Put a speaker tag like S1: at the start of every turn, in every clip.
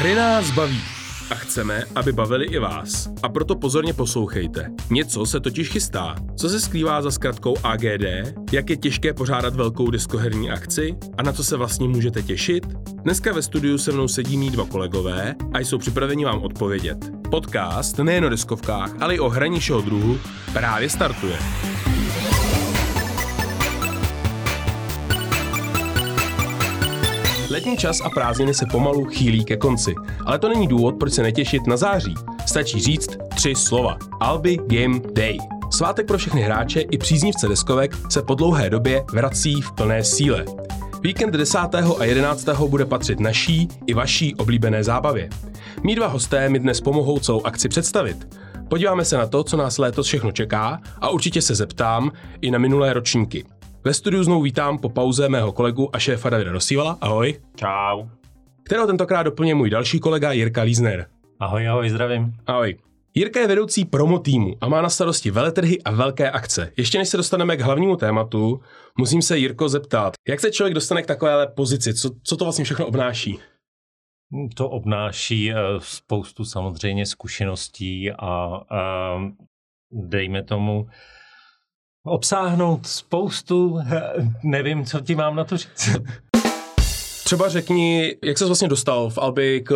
S1: Hry nás baví a chceme, aby bavili i vás. A proto pozorně poslouchejte. Něco se totiž chystá. Co se skrývá za zkratkou AGD? Jak je těžké pořádat velkou diskoherní akci? A na co se vlastně můžete těšit? Dneska ve studiu se mnou sedí mý dva kolegové a jsou připraveni vám odpovědět. Podcast nejen o diskovkách, ale i o hraní všeho druhu právě startuje. Letní čas a prázdniny se pomalu chýlí ke konci, ale to není důvod, proč se netěšit na září. Stačí říct tři slova. Albi Game Day. Svátek pro všechny hráče i příznivce deskovek se po dlouhé době vrací v plné síle. Víkend 10. a 11. bude patřit naší i vaší oblíbené zábavě. Mí dva hosté mi dnes pomohou celou akci představit. Podíváme se na to, co nás letos všechno čeká a určitě se zeptám i na minulé ročníky. Ve studiu znovu vítám po pauze mého kolegu a šéfa Davida Rosívala. Ahoj.
S2: Čau.
S1: Kterého tentokrát doplně můj další kolega Jirka Lízner.
S2: Ahoj, ahoj, zdravím.
S1: Ahoj. Jirka je vedoucí promo týmu a má na starosti veletrhy a velké akce. Ještě než se dostaneme k hlavnímu tématu, musím se Jirko zeptat, jak se člověk dostane k takovéhle pozici? Co, co to vlastně všechno obnáší?
S2: To obnáší uh, spoustu samozřejmě zkušeností a uh, dejme tomu obsáhnout spoustu, nevím, co ti mám na to říct.
S1: Třeba řekni, jak se vlastně dostal v Albi k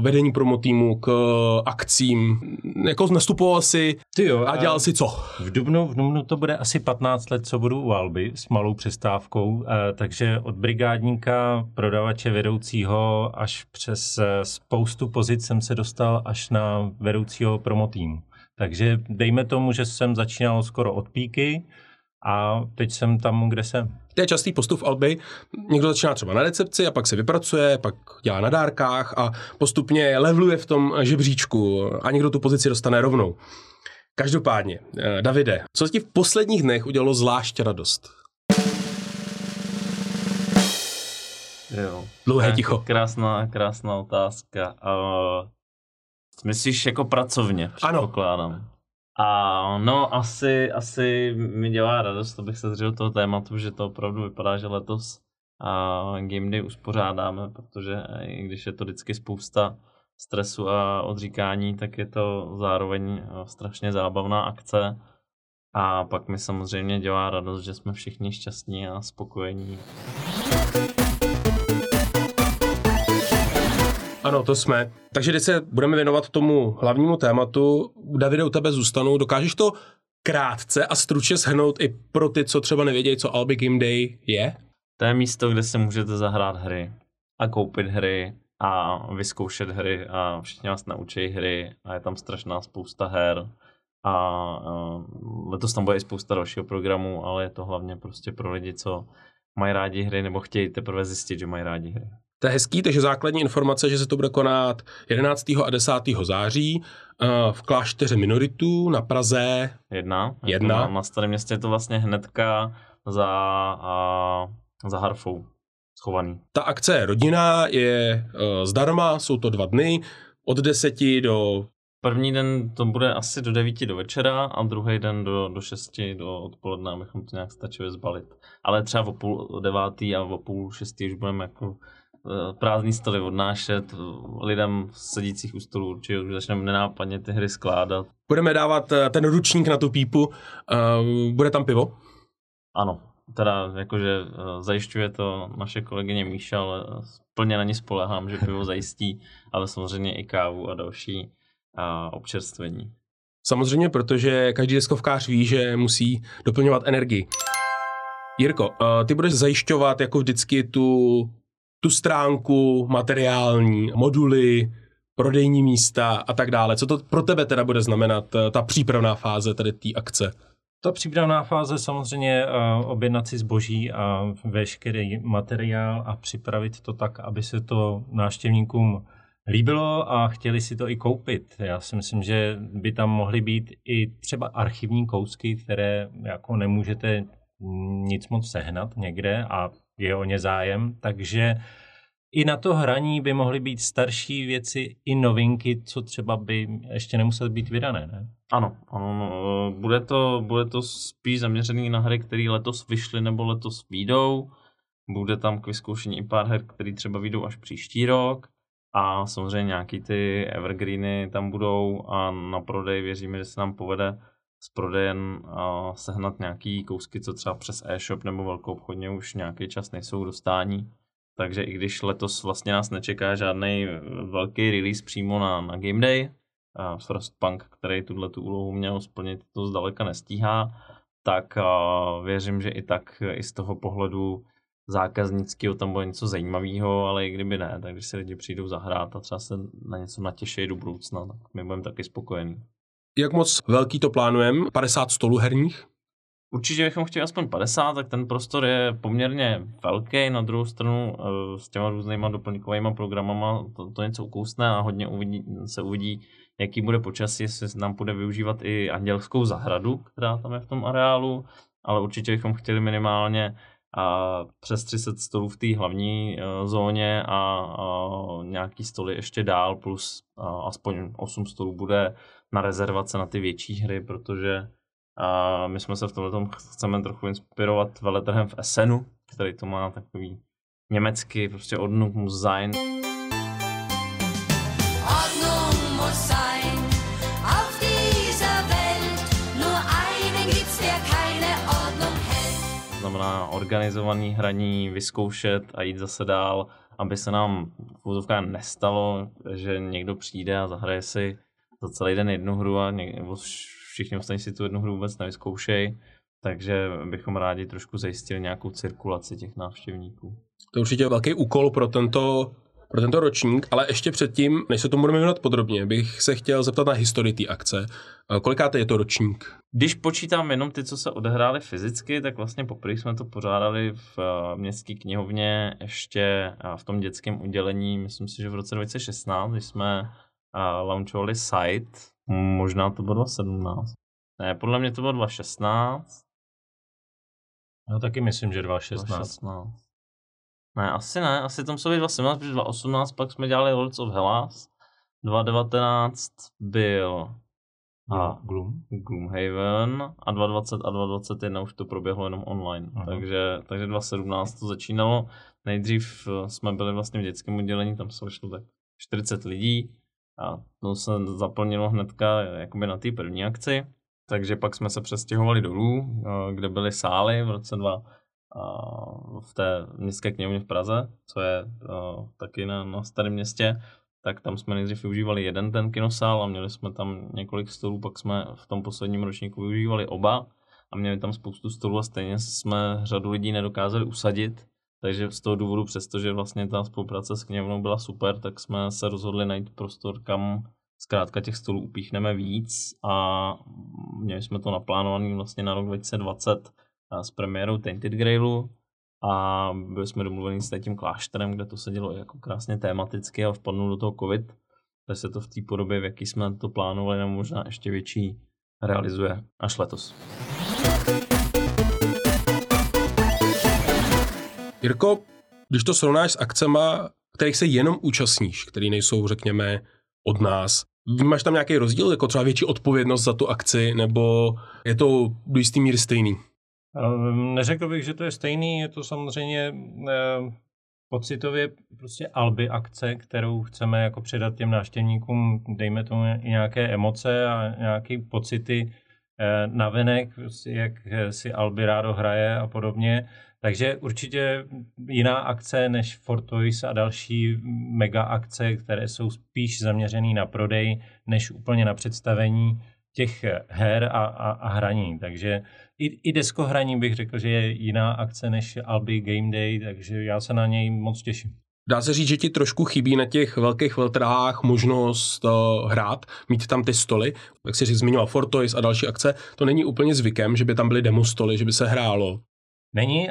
S1: vedení promo týmu, k akcím, jako nastupoval si
S2: Ty jo,
S1: a dělal si co?
S2: V Dubnu, v Dubnu to bude asi 15 let, co budu u Alby s malou přestávkou, takže od brigádníka, prodavače, vedoucího až přes spoustu pozic jsem se dostal až na vedoucího promo týmu. Takže dejme tomu, že jsem začínal skoro od píky a teď jsem tam, kde jsem.
S1: To je častý postup v Alby. Někdo začíná třeba na recepci a pak se vypracuje, pak dělá na dárkách a postupně levluje v tom žebříčku a někdo tu pozici dostane rovnou. Každopádně, eh, Davide, co ti v posledních dnech udělalo zvlášť radost?
S3: Jo.
S1: Dlouhé ticho.
S3: Krásná, krásná otázka. Uh, Myslíš jako pracovně, předpokládám. A no, asi, asi mi dělá radost, abych se zřil toho tématu, že to opravdu vypadá, že letos a Game Day uspořádáme, protože i když je to vždycky spousta stresu a odříkání, tak je to zároveň strašně zábavná akce. A pak mi samozřejmě dělá radost, že jsme všichni šťastní a spokojení.
S1: Ano, to jsme. Takže teď se budeme věnovat tomu hlavnímu tématu. Davide, u tebe zůstanu. Dokážeš to krátce a stručně shrnout i pro ty, co třeba nevědějí, co Albi Game Day je?
S3: To je místo, kde se můžete zahrát hry a koupit hry a vyzkoušet hry a všichni vás naučí hry a je tam strašná spousta her a letos tam bude i spousta dalšího programu, ale je to hlavně prostě pro lidi, co mají rádi hry nebo chtějí teprve zjistit, že mají rádi hry.
S1: To je hezký, takže základní informace, že se to bude konat 11. a 10. září v klášteře minoritů na Praze.
S3: Jedna.
S1: Jedna.
S3: Na, na starém městě je to vlastně hnedka za, a, za harfou schovaný.
S1: Ta akce je rodina, je uh, zdarma, jsou to dva dny, od 10 do...
S3: První den to bude asi do 9 do večera a druhý den do, do 6 do odpoledne, abychom to nějak stačili zbalit. Ale třeba o půl devátý a o půl šestý už budeme jako Eh, prázdný stoly odnášet lidem sedících u stolu, určitě už začneme nenápadně ty hry skládat.
S1: Budeme dávat eh, ten ručník na tu pípu, bude tam pivo?
S3: Ano, teda jakože zajišťuje to naše kolegyně Míša, ale plně na ní spolehám, že pivo zajistí, ale samozřejmě i kávu a další občerstvení.
S1: Samozřejmě, protože každý deskovkář ví, že musí doplňovat energii. Jirko, ty budeš zajišťovat jako vždycky tu tu stránku materiální, moduly, prodejní místa a tak dále. Co to pro tebe teda bude znamenat, eh, ta přípravná fáze tady té akce?
S2: Ta přípravná fáze samozřejmě uh, objednat si zboží a veškerý materiál a připravit to tak, aby se to návštěvníkům líbilo a chtěli si to i koupit. Já si myslím, že by tam mohly být i třeba archivní kousky, které jako nemůžete nic moc sehnat někde a je o ně zájem, takže i na to hraní by mohly být starší věci i novinky, co třeba by ještě nemusely být vydané, ne?
S3: Ano, ano no, bude, to, bude to spíš zaměřený na hry, které letos vyšly nebo letos výjdou. Bude tam k vyzkoušení i pár her, které třeba vyjdou až příští rok. a samozřejmě nějaký ty evergreeny tam budou a na prodej věříme, že se nám povede z prodejen sehnat nějaký kousky, co třeba přes e-shop nebo velkou obchodně už nějaký čas nejsou dostání. Takže i když letos vlastně nás nečeká žádný velký release přímo na, na Game Day, a Frostpunk, který tuhle tu úlohu měl splnit, to zdaleka nestíhá, tak věřím, že i tak i z toho pohledu zákaznického tam bude něco zajímavého, ale i kdyby ne, tak když se lidi přijdou zahrát a třeba se na něco natěší do budoucna, tak my budeme taky spokojení.
S1: Jak moc velký to plánujeme? 50 stolů herních?
S3: Určitě bychom chtěli aspoň 50, tak ten prostor je poměrně velký. Na druhou stranu eh, s těma různýma doplňkovými programama to, to něco ukousne a hodně uvidí, se uvidí, jaký bude počasí, jestli nám bude využívat i andělskou zahradu, která tam je v tom areálu, ale určitě bychom chtěli minimálně a přes 300 stolů v té hlavní uh, zóně a, a nějaký stoly ještě dál, plus uh, aspoň 8 stolů bude na rezervace na ty větší hry, protože uh, my jsme se v tomhle chceme trochu inspirovat veletrhem v Essenu, který to má takový německý, prostě odnuk mu sein. znamená organizovaný hraní, vyzkoušet a jít zase dál, aby se nám v nestalo, že někdo přijde a zahraje si za celý den jednu hru a nebo všichni ostatní si tu jednu hru vůbec nevyzkoušej, takže bychom rádi trošku zajistili nějakou cirkulaci těch návštěvníků.
S1: To je určitě velký úkol pro tento pro tento ročník, ale ještě předtím, než se tomu budeme věnovat podrobně, bych se chtěl zeptat na historii té akce. Kolikáte je to ročník?
S3: Když počítám jenom ty, co se odehrály fyzicky, tak vlastně poprvé jsme to pořádali v eh, městské knihovně ještě eh, v tom dětském udělení, myslím si, že v roce 2016, když jsme eh, launchovali site, možná to bylo 2017. Ne, podle mě to bylo 2016.
S2: Já taky myslím, že 2016. 2016.
S3: Ne, asi ne, asi tam jsou 2017, protože 2018 pak jsme dělali Lords of Hellas, 2019 byl
S2: a Gloom.
S3: Gloomhaven a 2020 a 2021 už to proběhlo jenom online. Aha. Takže, takže 2017 to začínalo. Nejdřív eh, jsme byli vlastně v dětském oddělení, tam se vešlo tak 40 lidí a to se zaplnilo hnedka jakoby na té první akci. Takže pak jsme se přestěhovali dolů, eh, kde byly sály v roce 2 v té městské knihovně v Praze, co je taky na, na starém městě, tak tam jsme nejdřív využívali jeden ten kinosál a měli jsme tam několik stolů, pak jsme v tom posledním ročníku využívali oba a měli tam spoustu stolů a stejně jsme řadu lidí nedokázali usadit, takže z toho důvodu, přestože vlastně ta spolupráce s knihovnou byla super, tak jsme se rozhodli najít prostor, kam zkrátka těch stolů upíchneme víc a měli jsme to naplánované vlastně na rok 2020 s premiérou Tainted Grailu a byli jsme domluveni s tím klášterem, kde to se dělo jako krásně tematicky a vpadnul do toho covid, takže se to v té podobě, v jaký jsme to plánovali, nebo možná ještě větší, realizuje až letos.
S1: Jirko, když to srovnáš s akcema, kterých se jenom účastníš, který nejsou, řekněme, od nás, Máš tam nějaký rozdíl, jako třeba větší odpovědnost za tu akci, nebo je to do jistý míry stejný?
S2: Ehm, neřekl bych, že to je stejný, je to samozřejmě ehm, pocitově prostě alby akce, kterou chceme jako předat těm návštěvníkům, dejme tomu i nějaké emoce a nějaké pocity eh, navenek, prostě jak si Alby rádo hraje a podobně. Takže určitě jiná akce než Fortoys a další mega akce, které jsou spíš zaměřené na prodej, než úplně na představení těch her a, a, a hraní. Takže i, i deskohraní bych řekl, že je jiná akce než Albi Game Day, takže já se na něj moc těším.
S1: Dá se říct, že ti trošku chybí na těch velkých veltrhách možnost uh, hrát, mít tam ty stoly. Jak jsi zmiňoval Fortoys a další akce, to není úplně zvykem, že by tam byly demo stoly, že by se hrálo.
S2: Není.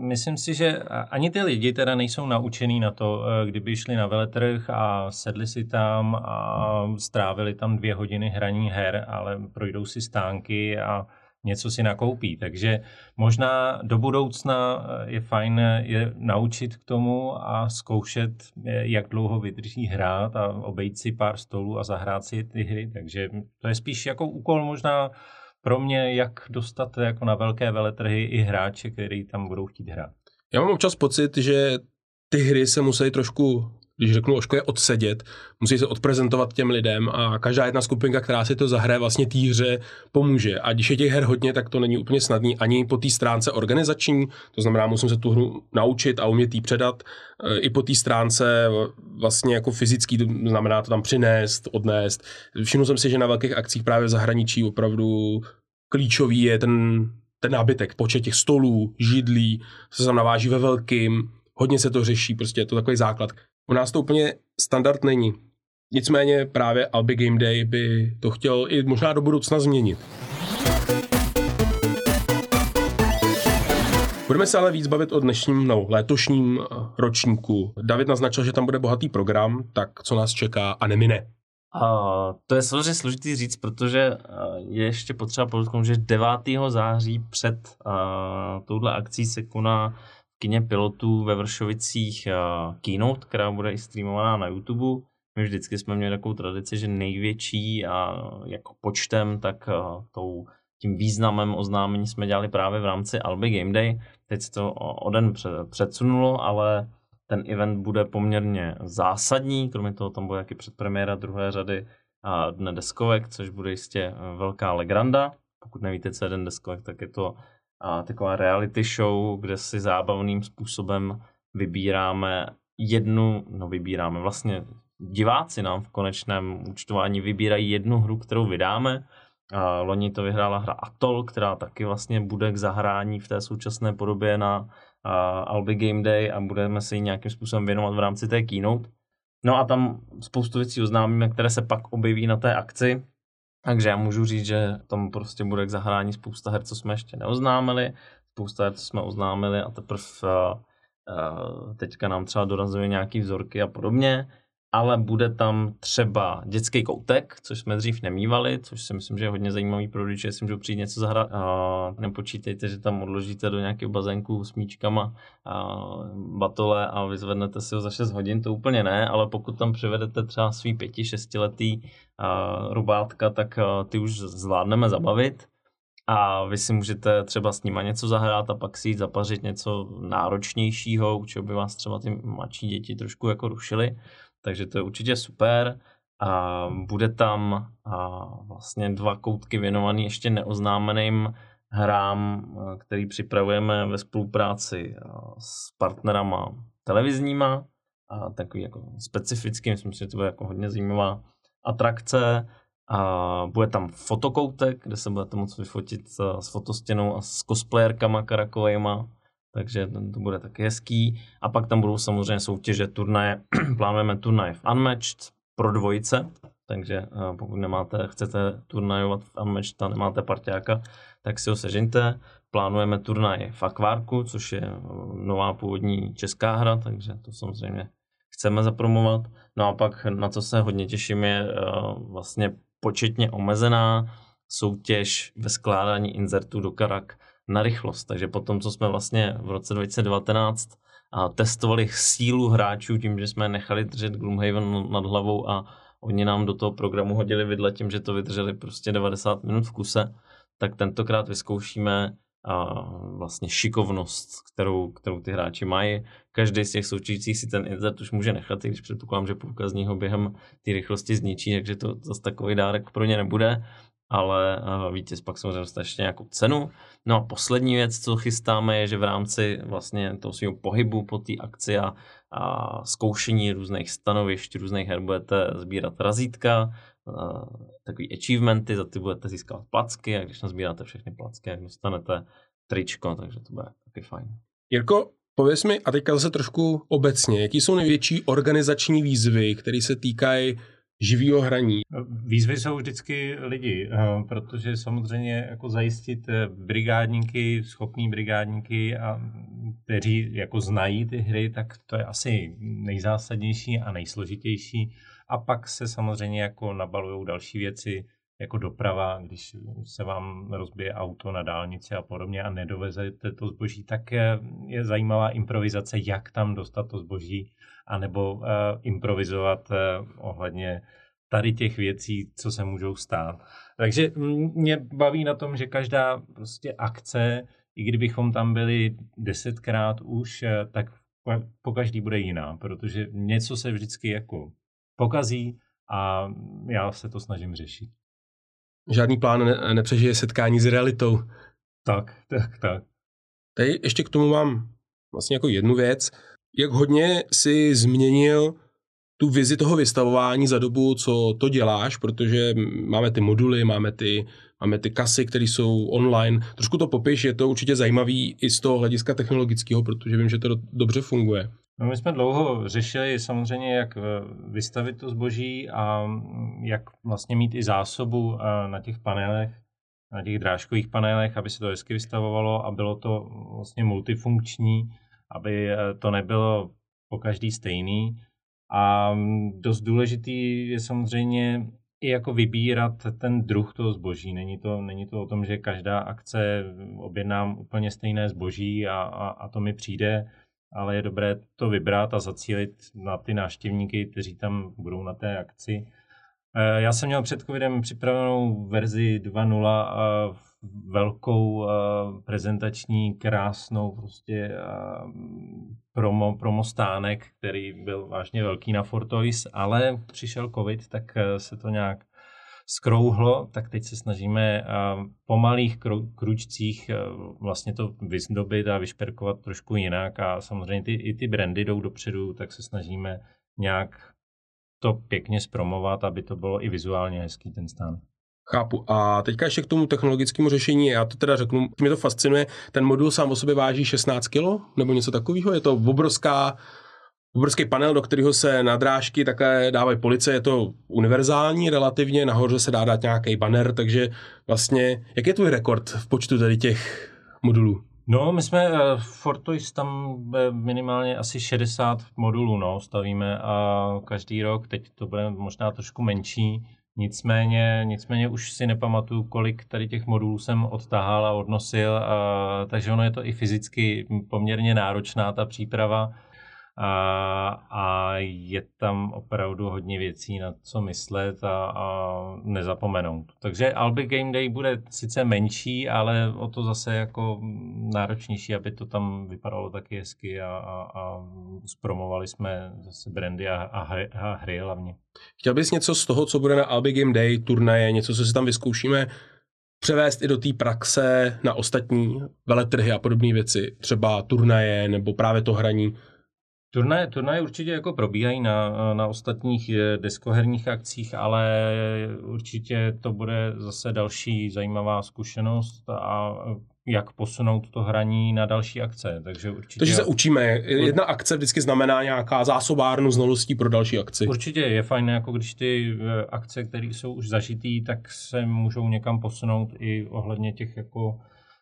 S2: Myslím si, že ani ty lidi teda nejsou naučený na to, uh, kdyby šli na veletrh a sedli si tam a strávili tam dvě hodiny hraní her, ale projdou si stánky a něco si nakoupí. Takže možná do budoucna eh, je fajn je naučit k tomu a zkoušet, jak dlouho vydrží hrát a obejít si pár stolů a zahrát si ty hry. Takže to je spíš jako úkol možná pro mě, jak dostat jako na velké veletrhy i hráče, který tam budou chtít hrát.
S1: Já mám občas pocit, že ty hry se musí trošku když řeknu ošklivě, odsedět, musí se odprezentovat těm lidem a každá jedna skupinka, která si to zahraje, vlastně té hře pomůže. A když je těch her hodně, tak to není úplně snadný ani po té stránce organizační, to znamená, musím se tu hru naučit a umět jí předat, e, i po té stránce vlastně jako fyzický, to znamená to tam přinést, odnést. Všiml jsem si, že na velkých akcích právě v zahraničí opravdu klíčový je ten, ten nábytek, počet těch stolů, židlí, se tam naváží ve velkým, hodně se to řeší, prostě je to takový základ. U nás to úplně standard není. Nicméně právě Albi Game Day by to chtěl i možná do budoucna změnit. Budeme se ale víc bavit o dnešním, no, letošním eh, ročníku. David naznačil, že tam bude bohatý program, tak co nás čeká a nemine.
S3: Uh, to je samozřejmě složitý říct, protože uh, je ještě potřeba podotknout, že 9. září před uh, touhle akcí se koná kině pilotů ve Vršovicích uh, keynote, která bude i streamovaná na YouTube. My vždycky jsme měli takovou tradici, že největší a jako počtem, tak uh, tou, tím významem oznámení jsme dělali právě v rámci Albi Game Day. Teď se to o den předsunulo, ale ten event bude poměrně zásadní, kromě toho tam bude jaký předpremiéra druhé řady a Dne deskovek, což bude jistě velká legranda. Pokud nevíte, co je Den deskovek, tak je to a taková reality show, kde si zábavným způsobem vybíráme jednu, no vybíráme, vlastně diváci nám v konečném účtování vybírají jednu hru, kterou vydáme. A loni to vyhrála hra Atol, která taky vlastně bude k zahrání v té současné podobě na a, Albi Game Day a budeme se jí nějakým způsobem věnovat v rámci té keynote. No a tam spoustu věcí oznámíme, které se pak objeví na té akci. Takže já můžu říct, že tam prostě bude k zahrání spousta her, co jsme ještě neoznámili, spousta her, co jsme oznámili a teprve uh, teďka nám třeba dorazuje nějaký vzorky a podobně ale bude tam třeba dětský koutek, což jsme dřív nemývali, což si myslím, že je hodně zajímavý pro rodiče, jestli můžou přijít něco zahrát. A nepočítejte, že tam odložíte do nějakého bazénku s míčkama a batole a vyzvednete si ho za 6 hodin, to úplně ne, ale pokud tam přivedete třeba svý pěti, šestiletý rubátka, tak ty už zvládneme zabavit a vy si můžete třeba s nima něco zahrát a pak si jít zapařit něco náročnějšího, u čeho by vás třeba ty mladší děti trošku jako rušily takže to je určitě super. A bude tam a vlastně dva koutky věnované ještě neoznámeným hrám, který připravujeme ve spolupráci s partnerama televizníma, a takový jako specifický, myslím si, že to bude jako hodně zajímavá atrakce. A bude tam fotokoutek, kde se budete moct vyfotit s fotostěnou a s cosplayerkama karakovejma takže to bude taky hezký. A pak tam budou samozřejmě soutěže, turnaje, plánujeme turnaj v Unmatched pro dvojice, takže eh, pokud nemáte, chcete turnajovat v Unmatched a nemáte parťáka, tak si ho sežeňte. Plánujeme turnaj v Aquárku, což je eh, nová původní česká hra, takže to samozřejmě chceme zapromovat. No a pak na co se hodně těším je eh, vlastně početně omezená soutěž ve skládání inzertů do karak na rychlost. Takže potom, co jsme vlastně v roce 2019 a testovali sílu hráčů tím, že jsme nechali držet Gloomhaven nad hlavou a oni nám do toho programu hodili vidle tím, že to vydrželi prostě 90 minut v kuse, tak tentokrát vyzkoušíme a vlastně šikovnost, kterou, kterou ty hráči mají. Každý z těch soutěžících si ten insert už může nechat, když předpokládám, že půlka z něho během té rychlosti zničí, takže to zase takový dárek pro ně nebude ale uh, vítěz pak samozřejmě ještě nějakou cenu. No a poslední věc, co chystáme, je, že v rámci vlastně toho svého pohybu po té akci a, zkoušení různých stanovišť, různých her budete sbírat razítka, uh, takový achievementy, za ty budete získávat placky a když nazbíráte všechny placky, jak dostanete tričko, takže to bude taky fajn.
S1: Jirko, pověs mi, a teďka zase trošku obecně, jaký jsou největší organizační výzvy, které se týkají živého hraní.
S2: Výzvy jsou vždycky lidi, eh, protože samozřejmě jako zajistit eh, brigádníky, schopní brigádníky, a, kteří jako znají ty hry, tak to je asi nejzásadnější a nejsložitější. A pak se samozřejmě jako nabalují další věci, jako doprava, když se vám rozbije auto na dálnici a podobně a nedovezete to zboží, tak je, zajímavá improvizace, jak tam dostat to zboží, anebo uh, improvizovat uh, ohledně tady těch věcí, co se můžou stát. Takže mě baví na tom, že každá prostě akce, i kdybychom tam byli desetkrát už, uh, tak po každý bude jiná, protože něco se vždycky jako pokazí a já se to snažím řešit.
S1: Žádný plán ne- nepřežije setkání s realitou.
S2: Tak, tak, tak.
S1: Tady ještě k tomu mám vlastně jako jednu věc. Jak hodně si změnil tu vizi toho vystavování za dobu, co to děláš, protože máme ty moduly, máme ty, máme ty kasy, které jsou online. Trošku to popiš, je to určitě zajímavý i z toho hlediska technologického, protože vím, že to dobře funguje.
S2: No my jsme dlouho řešili samozřejmě, jak eh, vystavit to zboží a mm, jak vlastně mít i zásobu eh, na těch panelech, na těch drážkových panelech, aby se to hezky vystavovalo a bylo to vlastně multifunkční, aby eh, to nebylo po každý stejný. A mm, dost důležitý je samozřejmě i jako vybírat ten druh toho zboží. Není to, není to o tom, že každá akce objednám úplně stejné zboží a, a, a to mi přijde, ale je dobré to vybrat a zacílit na ty návštěvníky, kteří tam budou na té akci. Eh, já jsem měl před covidem připravenou verzi 2.0 velkou prezentační, krásnou prostě promo, promo stánek, který byl vážně velký na Fortois, ale přišel covid, tak eh, se to nějak skrouhlo, tak teď se snažíme po malých kručcích eh, vlastně to vyzdobit a vyšperkovat trošku jinak a samozřejmě ty, i ty brandy jdou dopředu, tak se snažíme nějak to pěkně zpromovat, aby to bylo i vizuálně hezký ten stánek.
S1: Chápu. A teďka ještě k tomu technologickému řešení. Já to teda řeknu, mě to fascinuje. Ten modul sám o sobě váží 16 kg nebo něco takového. Je to obrovská obrovský panel, do kterého se na drážky také dávají police, je to univerzální relativně, nahoře se dá dát nějaký banner, takže vlastně, jak je tvůj rekord v počtu tady těch modulů?
S2: No, my jsme uh, Fortois tam eh, minimálně asi 60 modulů no, stavíme a každý rok, teď to bude možná trošku menší, Nicméně, nicméně už si nepamatuju, kolik tady těch modulů jsem odtahal a odnosil, a, takže ono je to i fyzicky poměrně náročná ta příprava a, a je tam opravdu hodně věcí na co myslet a, a nezapomenout. Takže Albi Game Day bude sice menší, ale o to zase jako náročnější, aby to tam vypadalo taky hezky a, a, a zpromovali jsme zase brandy a, a, hry, a hry hlavně.
S1: Chtěl bys něco z toho, co bude na Albi Game Day, turnaje, něco, co si tam vyzkoušíme, převést i do té praxe na ostatní veletrhy a podobné věci, třeba turnaje nebo právě to hraní
S2: Turnaje, turnaje určitě jako probíhají na, na ostatních eh, deskoherních akcích, ale určitě to bude zase další zajímavá zkušenost a jak posunout to hraní na další akce. Takže určitě...
S1: Takže se učíme. Jedna akce vždycky znamená nějaká zásobárnu znalostí pro další akci.
S2: Určitě je fajn, jako když ty eh, akce, které jsou už zažitý, tak se můžou někam posunout i ohledně těch jako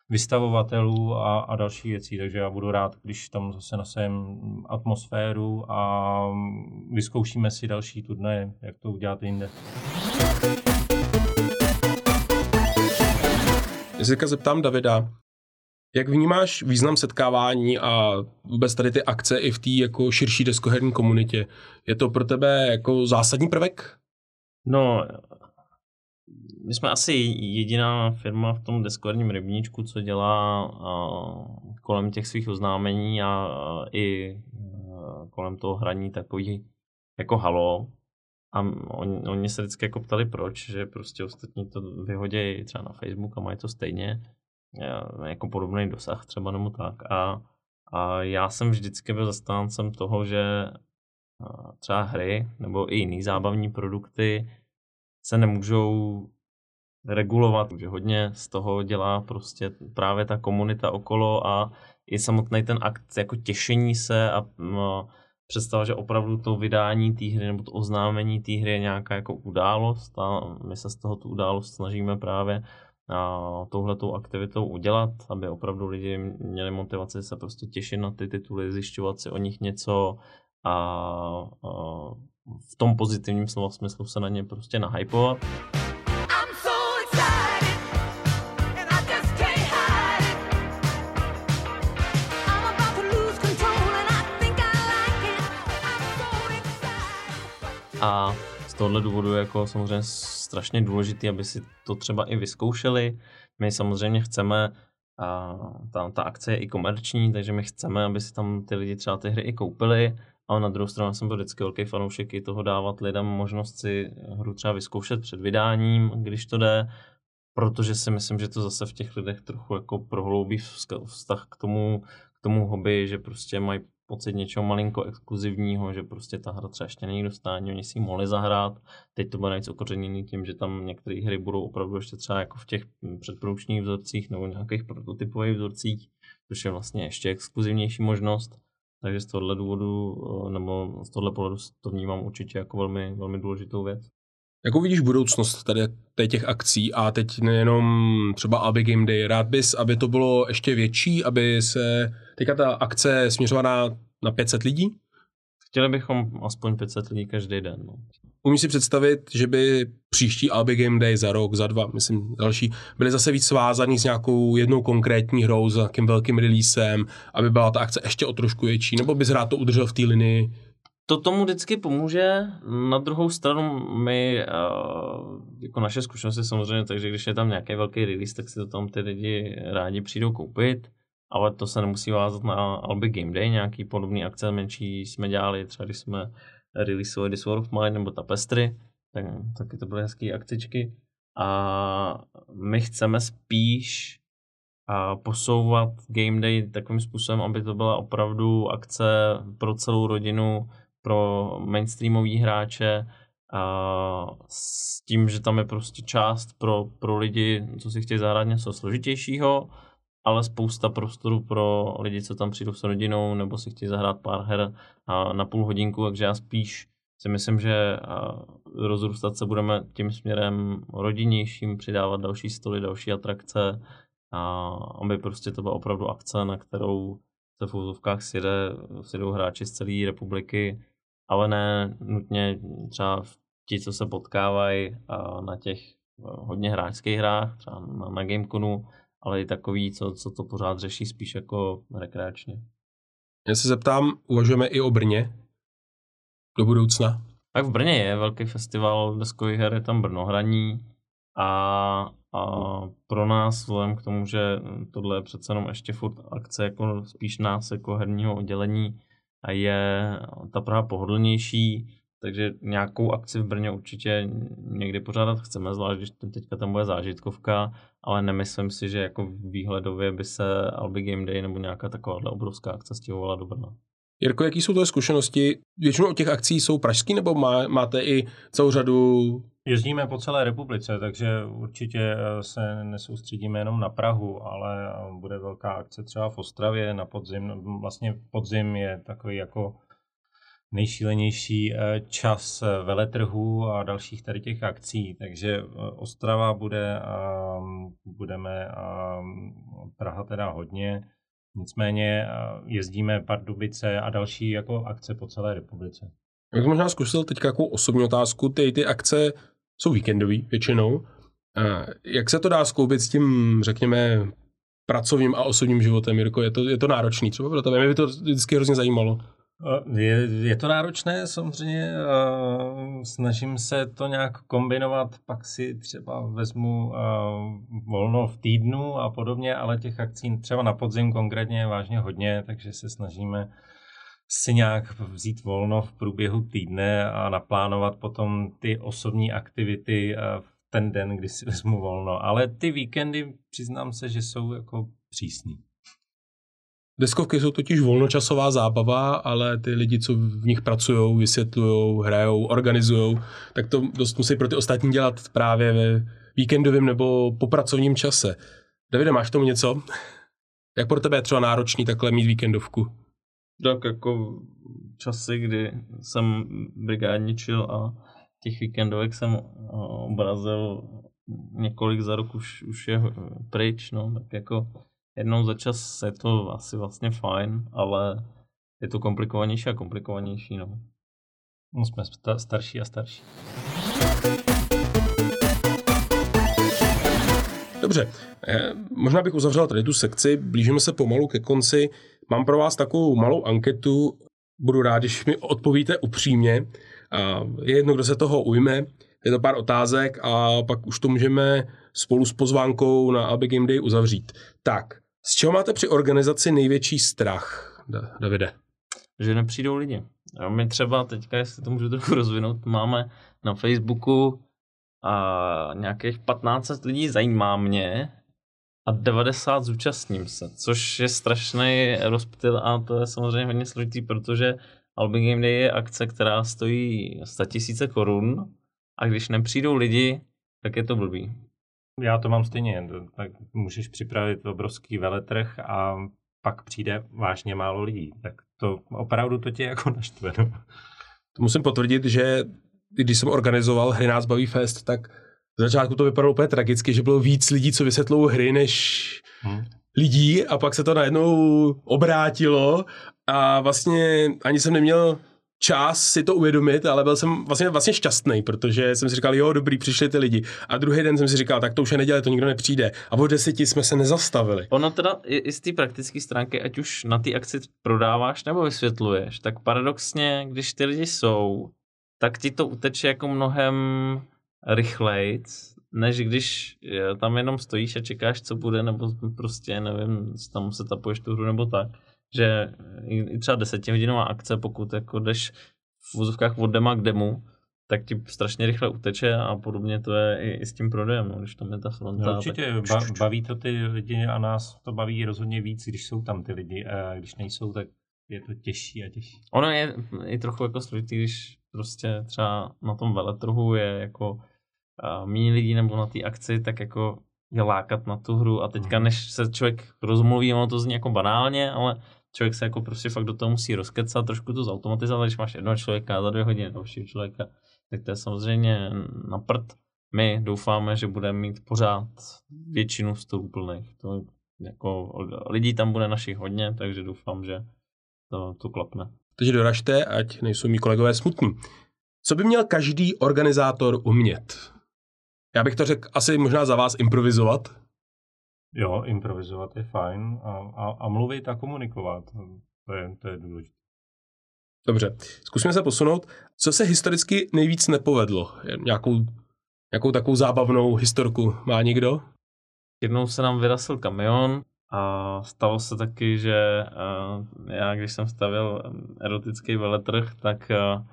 S2: vystavovatelů a, a další věcí, takže já budu rád, když tam zase nasejem atmosféru a vyzkoušíme si další turnaje, jak to udělat jinde.
S1: Já se zeptám Davida, jak vnímáš význam setkávání a vůbec tady ty akce i v té jako širší deskoherní komunitě? Je to pro tebe jako zásadní prvek?
S3: No, my jsme asi jediná firma v tom deskorním rybníčku, co dělá uh, kolem těch svých oznámení a uh, i uh, kolem toho hraní takový jako halo. A oni, oni se vždycky jako ptali proč, že prostě ostatní to vyhodějí třeba na Facebook a mají to stejně, jako podobný dosah třeba nebo tak. A, a já jsem vždycky byl zastáncem toho, že třeba hry nebo i jiný zábavní produkty se nemůžou regulovat, že hodně z toho dělá prostě právě ta komunita okolo a i samotný ten akt jako těšení se a představa, že opravdu to vydání té hry nebo to oznámení té hry je nějaká jako událost a my se z toho tu událost snažíme právě a touhletou aktivitou udělat, aby opravdu lidi měli motivaci se prostě těšit na ty tituly, zjišťovat si o nich něco a, a v tom pozitivním slova smyslu se na ně prostě nahypovat. A z tohohle důvodu je jako samozřejmě strašně důležité, aby si to třeba i vyzkoušeli. My samozřejmě chceme a ta, ta akce je i komerční, takže my chceme, aby si tam ty lidi třeba ty hry i koupili, ale na druhou stranu jsem byl vždycky velký fanoušek i toho dávat lidem možnost si hru třeba vyzkoušet před vydáním, když to jde, protože si myslím, že to zase v těch lidech trochu jako prohloubí vztah k tomu, k tomu hobby, že prostě mají pocit něčeho malinko exkluzivního, že prostě ta hra třeba ještě není dostání, oni si ji mohli zahrát. Teď to bude něco okořeněný tím, že tam některé hry budou opravdu ještě třeba jako v těch předprodukčních vzorcích nebo nějakých prototypových vzorcích, což je vlastně ještě exkluzivnější možnost. Takže z tohohle důvodu, nebo z tohohle pohledu to vnímám určitě jako velmi, velmi důležitou věc.
S1: Jakou vidíš budoucnost tady, těch akcí a teď nejenom třeba Albi Game Day, rád bys, aby to bylo ještě větší, aby se teďka ta akce směřovaná na 500 lidí?
S3: Chtěli bychom aspoň 500 lidí každý den. No.
S1: Umíš si představit, že by příští Albi Game Day za rok, za dva, myslím další, byly zase víc svázaný s nějakou jednou konkrétní hrou, s nějakým velkým releasem, aby byla ta akce ještě o trošku větší, nebo bys rád to udržel v té linii?
S3: To tomu vždycky pomůže. Na druhou stranu my, jako naše zkušenosti samozřejmě, takže když je tam nějaký velký release, tak si to tam ty lidi rádi přijdou koupit ale to se nemusí vázat na Albi Game Day, nějaký podobný akce menší jsme dělali, třeba když jsme releaseovali This War of Mine nebo Tapestry, tak taky to byly hezké akcičky. A my chceme spíš a posouvat Game Day takovým způsobem, aby to byla opravdu akce pro celou rodinu, pro mainstreamový hráče, a s tím, že tam je prostě část pro, pro lidi, co si chtějí zahrát něco složitějšího, ale spousta prostoru pro lidi, co tam přijdou s rodinou nebo si chtějí zahrát pár her na půl hodinku, takže já spíš si myslím, že rozrůstat se budeme tím směrem rodinnějším, přidávat další stoly, další atrakce, a aby prostě to byla opravdu akce, na kterou se v úzovkách sjede, sjedou hráči z celé republiky, ale ne nutně třeba ti, co se potkávají na těch hodně hráčských hrách, třeba na, na Gameconu, ale i takový, co, co to pořád řeší spíš jako rekreačně.
S1: Já se zeptám, uvažujeme i o Brně do budoucna?
S3: Tak v Brně je velký festival deskových her, je tam Brnohraní a, a pro nás, vzhledem k tomu, že tohle je přece jenom ještě furt akce jako spíš nás jako herního oddělení, a je ta Praha pohodlnější, takže nějakou akci v Brně určitě někdy pořádat chceme, zvlášť když teďka tam bude zážitkovka, ale nemyslím si, že jako výhledově by se Albi Game Day nebo nějaká taková obrovská akce stěhovala do Brna.
S1: Jirko, jaký jsou tvoje zkušenosti? Většinou těch akcí jsou pražský, nebo má, máte i celou řadu
S2: Jezdíme po celé republice, takže určitě eh, se nesoustředíme jenom na Prahu, ale eh, bude velká akce třeba v Ostravě na podzim. Vlastně podzim je takový jako nejšílenější eh, čas veletrhů a dalších tady těch akcí. Takže Ostrava bude, budeme Praha teda hodně. Nicméně jezdíme Pardubice a další jako akce po celé republice.
S1: Jak možná zkusil teď jako osobní otázku, ty, ty akce jsou víkendový většinou. Jak se to dá skloubit s tím, řekněme, pracovním a osobním životem, Jirko? Je to, je to náročný třeba pro tebe? Mě by to vždycky hrozně zajímalo.
S2: Je, je to náročné, samozřejmě. Snažím se to nějak kombinovat, pak si třeba vezmu volno v týdnu a podobně, ale těch akcí třeba na podzim konkrétně je vážně hodně, takže se snažíme si nějak vzít volno v průběhu týdne a naplánovat potom ty osobní aktivity v ten den, kdy si vezmu volno. Ale ty víkendy, přiznám se, že jsou jako přísný.
S1: Deskovky jsou totiž volnočasová zábava, ale ty lidi, co v nich pracují, vysvětlují, hrajou, organizují, tak to dost musí pro ty ostatní dělat právě ve víkendovém nebo po pracovním čase. Davide, máš tomu něco? Jak pro tebe je třeba náročný takhle mít víkendovku?
S3: Tak jako časy, kdy jsem brigádničil a těch víkendovek jsem eh, obrazil několik za rok už, už je pryč, no, tak jako jednou za čas je to asi vlastně fajn, ale je to komplikovanější a komplikovanější, no.
S2: no jsme starší a starší.
S1: Dobře, eh, možná bych uzavřel tady tu sekci, blížíme se pomalu ke konci. Mám pro vás takovou malou anketu, budu rád, když mi odpovíte upřímně. Je jedno, kdo se toho ujme, je to pár otázek a pak už to můžeme spolu s pozvánkou na Albi Game Day uzavřít. Tak, Z čeho máte při organizaci největší strach, Davide?
S3: Že nepřijdou lidi. A my třeba teďka, jestli to můžu trochu rozvinout, máme na Facebooku a nějakých 15 lidí zajímá mě a 90 zúčastním se, což je strašný rozptyl a to je samozřejmě hodně složitý, protože Albi Game Day je akce, která stojí 100 tisíce korun a když nepřijdou lidi, tak je to blbý.
S2: Já to mám stejně, tak můžeš připravit obrovský veletrh a pak přijde vážně málo lidí. Tak to opravdu to tě jako naštve. No.
S1: To musím potvrdit, že když jsem organizoval Hry nás baví fest, tak v začátku to vypadalo úplně tragicky, že bylo víc lidí, co vysvětlují hry, než hmm. lidí a pak se to najednou obrátilo a vlastně ani jsem neměl čas si to uvědomit, ale byl jsem vlastně, vlastně šťastný, protože jsem si říkal, jo, dobrý, přišli ty lidi. A druhý den jsem si říkal, tak to už je neděle, to nikdo nepřijde. A po deseti jsme se nezastavili.
S3: Ono teda i z té praktické stránky, ať už na té akci prodáváš nebo vysvětluješ, tak paradoxně, když ty lidi jsou, tak ti to uteče jako mnohem rychleji, než když tam jenom stojíš a čekáš, co bude, nebo prostě, nevím, tam se tapuješ tu hru nebo tak že i třeba desetihodinová akce, pokud jako jdeš v vozovkách od dema k demu, tak ti strašně rychle uteče a podobně to je i, i s tím prodejem, no, když tam je ta fronta.
S2: No, určitě, tak... baví to ty lidi a nás to baví rozhodně víc, když jsou tam ty lidi a když nejsou, tak je to těžší a těžší.
S3: Ono je i trochu jako složitý, když prostě třeba na tom veletrhu je jako méně lidí nebo na té akci, tak jako je lákat na tu hru a teďka mhm. než se člověk rozmluví, ono to zní jako banálně, ale člověk se jako prostě fakt do toho musí rozkecat, trošku to zautomatizovat, když máš jednoho člověka za dvě hodiny dalšího člověka, tak to je samozřejmě na prd. My doufáme, že budeme mít pořád většinu stolů plných. To jako lidí tam bude našich hodně, takže doufám, že to, to klapne.
S1: Takže doražte, ať nejsou mý kolegové smutní. Co by měl každý organizátor umět? Já bych to řekl asi možná za vás improvizovat.
S2: Jo, improvizovat je fajn a, a, a mluvit a komunikovat. To je, to je důležité.
S1: Dobře, zkusíme se posunout. Co se historicky nejvíc nepovedlo? Nějakou, nějakou takovou zábavnou historku má někdo?
S3: Jednou se nám vyrasil kamion a stalo se taky, že uh, já, když jsem stavil erotický veletrh, tak uh,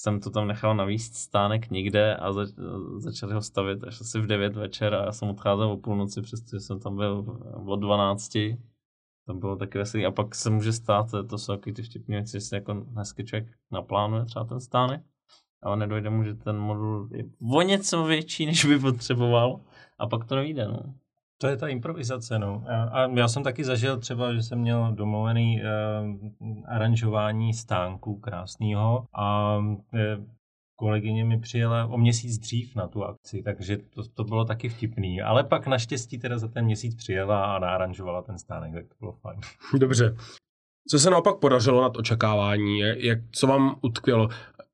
S3: jsem to tam nechal navíst stánek nikde a zač, začali ho stavit až asi v 9 večer a já jsem odcházel o půlnoci, přestože jsem tam byl od 12. To bylo taky veselý. A pak se může stát, to jsou taky ty vtipné věci, že si jako hezky člověk naplánuje třeba ten stánek, ale nedojde mu, že ten modul je o něco větší, než by potřeboval a pak to nevíde, no.
S2: To je ta improvizace, no. A já jsem taky zažil třeba, že jsem měl domluvený uh, aranžování stánku krásného a uh, kolegyně mi přijela o měsíc dřív na tu akci, takže to, to bylo taky vtipný. Ale pak naštěstí teda za ten měsíc přijela a naaranžovala ten stánek, tak to bylo fajn.
S1: Dobře. Co se naopak podařilo nad očekávání? Jak, co vám utkvělo?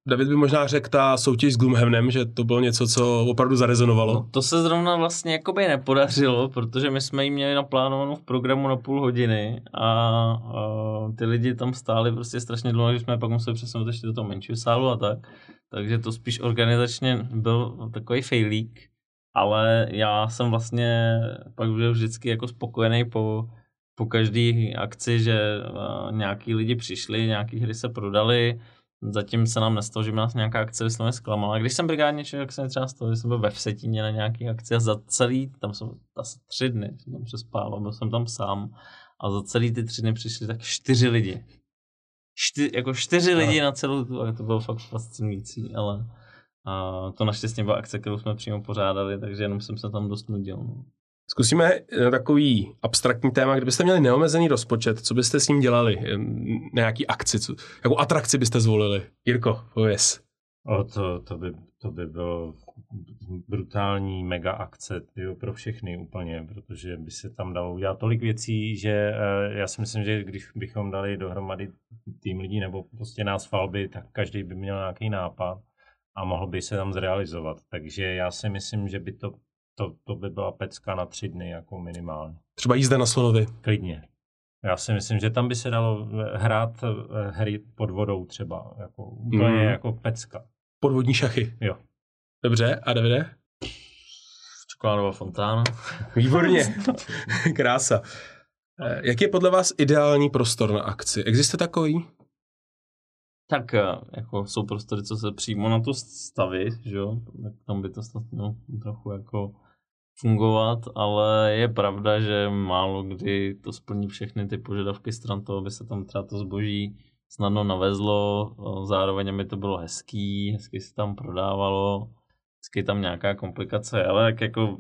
S1: David by možná řekl ta soutěž s Gloomhavenem, že to bylo něco, co opravdu zarezonovalo. No,
S3: to se zrovna vlastně jakoby nepodařilo, protože my jsme ji měli naplánovanou v programu na půl hodiny a, a ty lidi tam stáli prostě strašně dlouho, že jsme pak museli přesunout ještě do toho menšího sálu a tak. Takže to spíš organizačně byl takový failík, ale já jsem vlastně pak byl vždycky jako spokojený po, po každé akci, že nějaký lidi přišli, nějaký hry se prodali, Zatím se nám nestalo, že by nás nějaká akce vysloveně zklamala. Když jsem brigádně člověk, se mi třeba stalo, že jsem byl ve Vsetíně na nějaký akci a za celý, tam jsem asi tři dny jsem tam přespával, byl jsem tam sám a za celý ty tři dny přišli tak čtyři lidi. Čty, jako čtyři no. lidi na celou tu, a to bylo fakt fascinující, ale a to naštěstí byla akce, kterou jsme přímo pořádali, takže jenom jsem se tam dost nudil. No.
S1: Zkusíme na takový abstraktní téma, kdybyste měli neomezený rozpočet, co byste s ním dělali? Nějaký akci, co, jakou atrakci byste zvolili? Jirko, pověz.
S2: O, to, to, by, to by bylo brutální mega akce tyjo, pro všechny úplně, protože by se tam dalo udělat tolik věcí, že uh, já si myslím, že když bychom dali dohromady tým lidí nebo prostě nás falby, tak každý by měl nějaký nápad a mohl by se tam zrealizovat. Takže já si myslím, že by to to, to by byla pecka na tři dny jako minimálně.
S1: Třeba jízda na slonovi.
S2: Klidně. Já si myslím, že tam by se dalo eh, hrát eh, hry pod vodou třeba, jako úplně mm. jako pecka.
S1: Podvodní šachy.
S2: Jo.
S1: Dobře, a Davide?
S3: Čokoládová fontána.
S1: Výborně. Krása. Eh, jak je podle vás ideální prostor na akci? Existuje takový?
S3: Tak jako jsou prostory, co se přímo na to staví, že jo? Tak tam by to snad mělo trochu jako fungovat, ale je pravda, že málo kdy to splní všechny ty požadavky stran toho, aby se tam třeba to zboží snadno navezlo, zároveň mi to bylo hezký, hezky se tam prodávalo, vždycky tam nějaká komplikace, ale jak jako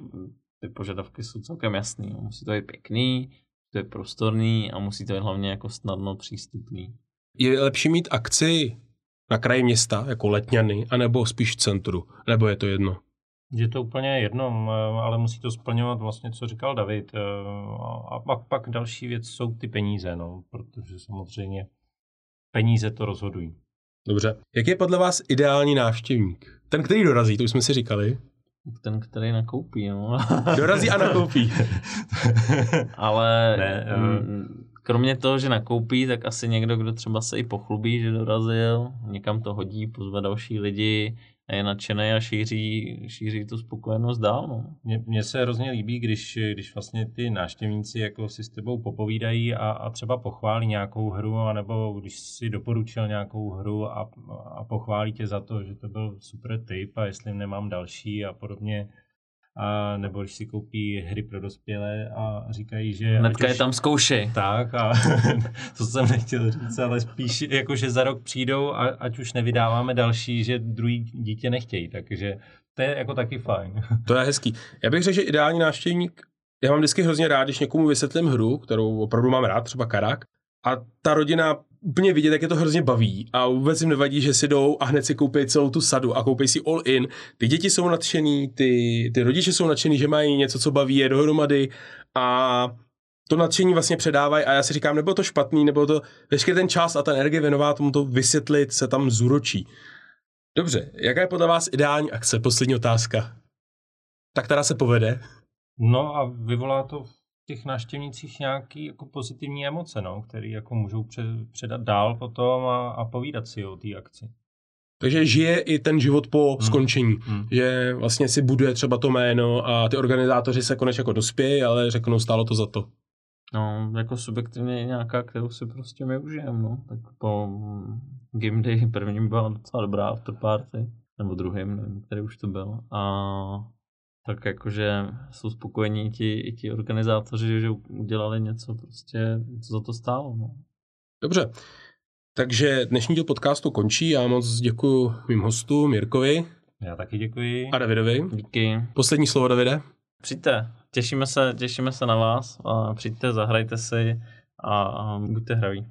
S3: ty požadavky jsou celkem jasný. Musí to být pěkný, to je prostorný a musí to být hlavně jako snadno přístupný.
S1: Je lepší mít akci na kraji města, jako Letňany, anebo spíš v centru? Nebo je to jedno?
S2: Je to úplně jedno, ale musí to splňovat vlastně, co říkal David. A pak, pak další věc jsou ty peníze, no, protože samozřejmě peníze to rozhodují.
S1: Dobře. Jak je podle vás ideální návštěvník? Ten, který dorazí, to už jsme si říkali.
S3: Ten, který nakoupí, no.
S1: Dorazí a nakoupí.
S3: Ale ne, um... kromě toho, že nakoupí, tak asi někdo, kdo třeba se i pochlubí, že dorazil, někam to hodí, pozve další lidi, je nadšený a šíří, šíří tu spokojenost dál. No.
S2: Mně, se hrozně líbí, když, když vlastně ty návštěvníci jako si s tebou popovídají a, a třeba pochválí nějakou hru, anebo když si doporučil nějakou hru a, a pochválí tě za to, že to byl super tip a jestli nemám další a podobně a nebo když si koupí hry pro dospělé a říkají, že...
S3: Hnedka je tam zkoušej.
S2: Tak a to jsem nechtěl říct, ale spíš jako, že za rok přijdou a ať už nevydáváme další, že druhý dítě nechtějí, takže to je jako taky fajn.
S1: To je hezký. Já bych řekl, že ideální návštěvník, já mám vždycky hrozně rád, když někomu vysvětlím hru, kterou opravdu mám rád, třeba Karak, a ta rodina úplně vidět, jak je to hrozně baví a vůbec jim nevadí, že si jdou a hned si koupí celou tu sadu a koupí si all in. Ty děti jsou nadšený, ty, ty rodiče jsou nadšený, že mají něco, co baví je dohromady a to nadšení vlastně předávají a já si říkám, nebo to špatný, nebo to veškerý ten čas a ta energie věnová tomu to vysvětlit se tam zúročí. Dobře, jaká je podle vás ideální akce? Poslední otázka. Tak teda se povede.
S2: No a vyvolá to těch návštěvnících nějaký jako pozitivní emoce, no, které jako můžou předat dál potom a, a povídat si o té akci.
S1: Takže žije i ten život po hmm. skončení, hmm. že vlastně si buduje třeba to jméno a ty organizátoři se konečně jako dospějí, ale řeknou, stálo to za to.
S3: No, jako subjektivně nějaká, kterou si prostě my užijeme, no. Tak po Game Day prvním byla docela dobrá afterparty, nebo druhým, nevím, který už to byl. A tak jakože jsou spokojení ti, i ti organizátoři, že udělali něco prostě, co za to stálo. No.
S1: Dobře, takže dnešní díl podcastu končí. Já moc děkuji mým hostům, Mirkovi.
S2: Já taky děkuji.
S1: A Davidovi.
S3: Díky.
S1: Poslední slovo, Davide.
S3: Přijďte, těšíme se, těšíme se na vás. A přijďte, zahrajte si a, a buďte hraví.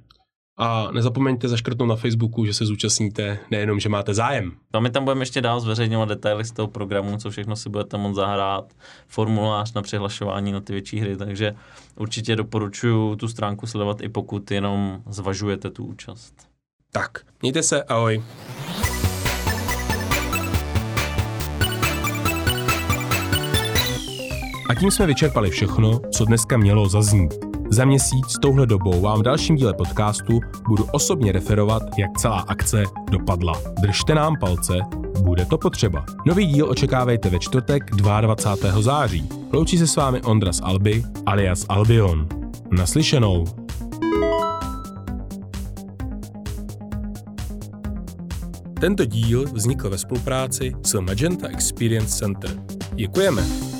S1: A nezapomeňte zaškrtnout na Facebooku, že se zúčastníte, nejenom, že máte zájem.
S3: A my tam budeme ještě dál zveřejňovat detaily z toho programu, co všechno si budete moct zahrát, formulář na přihlašování na ty větší hry, takže určitě doporučuji tu stránku sledovat i pokud jenom zvažujete tu účast.
S1: Tak, mějte se, ahoj. A tím jsme vyčerpali všechno, co dneska mělo zaznít. Za měsíc s touhle dobou vám v dalším díle podcastu budu osobně referovat, jak celá akce dopadla. Držte nám palce, bude to potřeba. Nový díl očekávejte ve čtvrtek 22. září. Loučí se s vámi Ondras Alby alias Albion. Naslyšenou. Tento díl vznikl ve spolupráci s Magenta Experience Center. Děkujeme.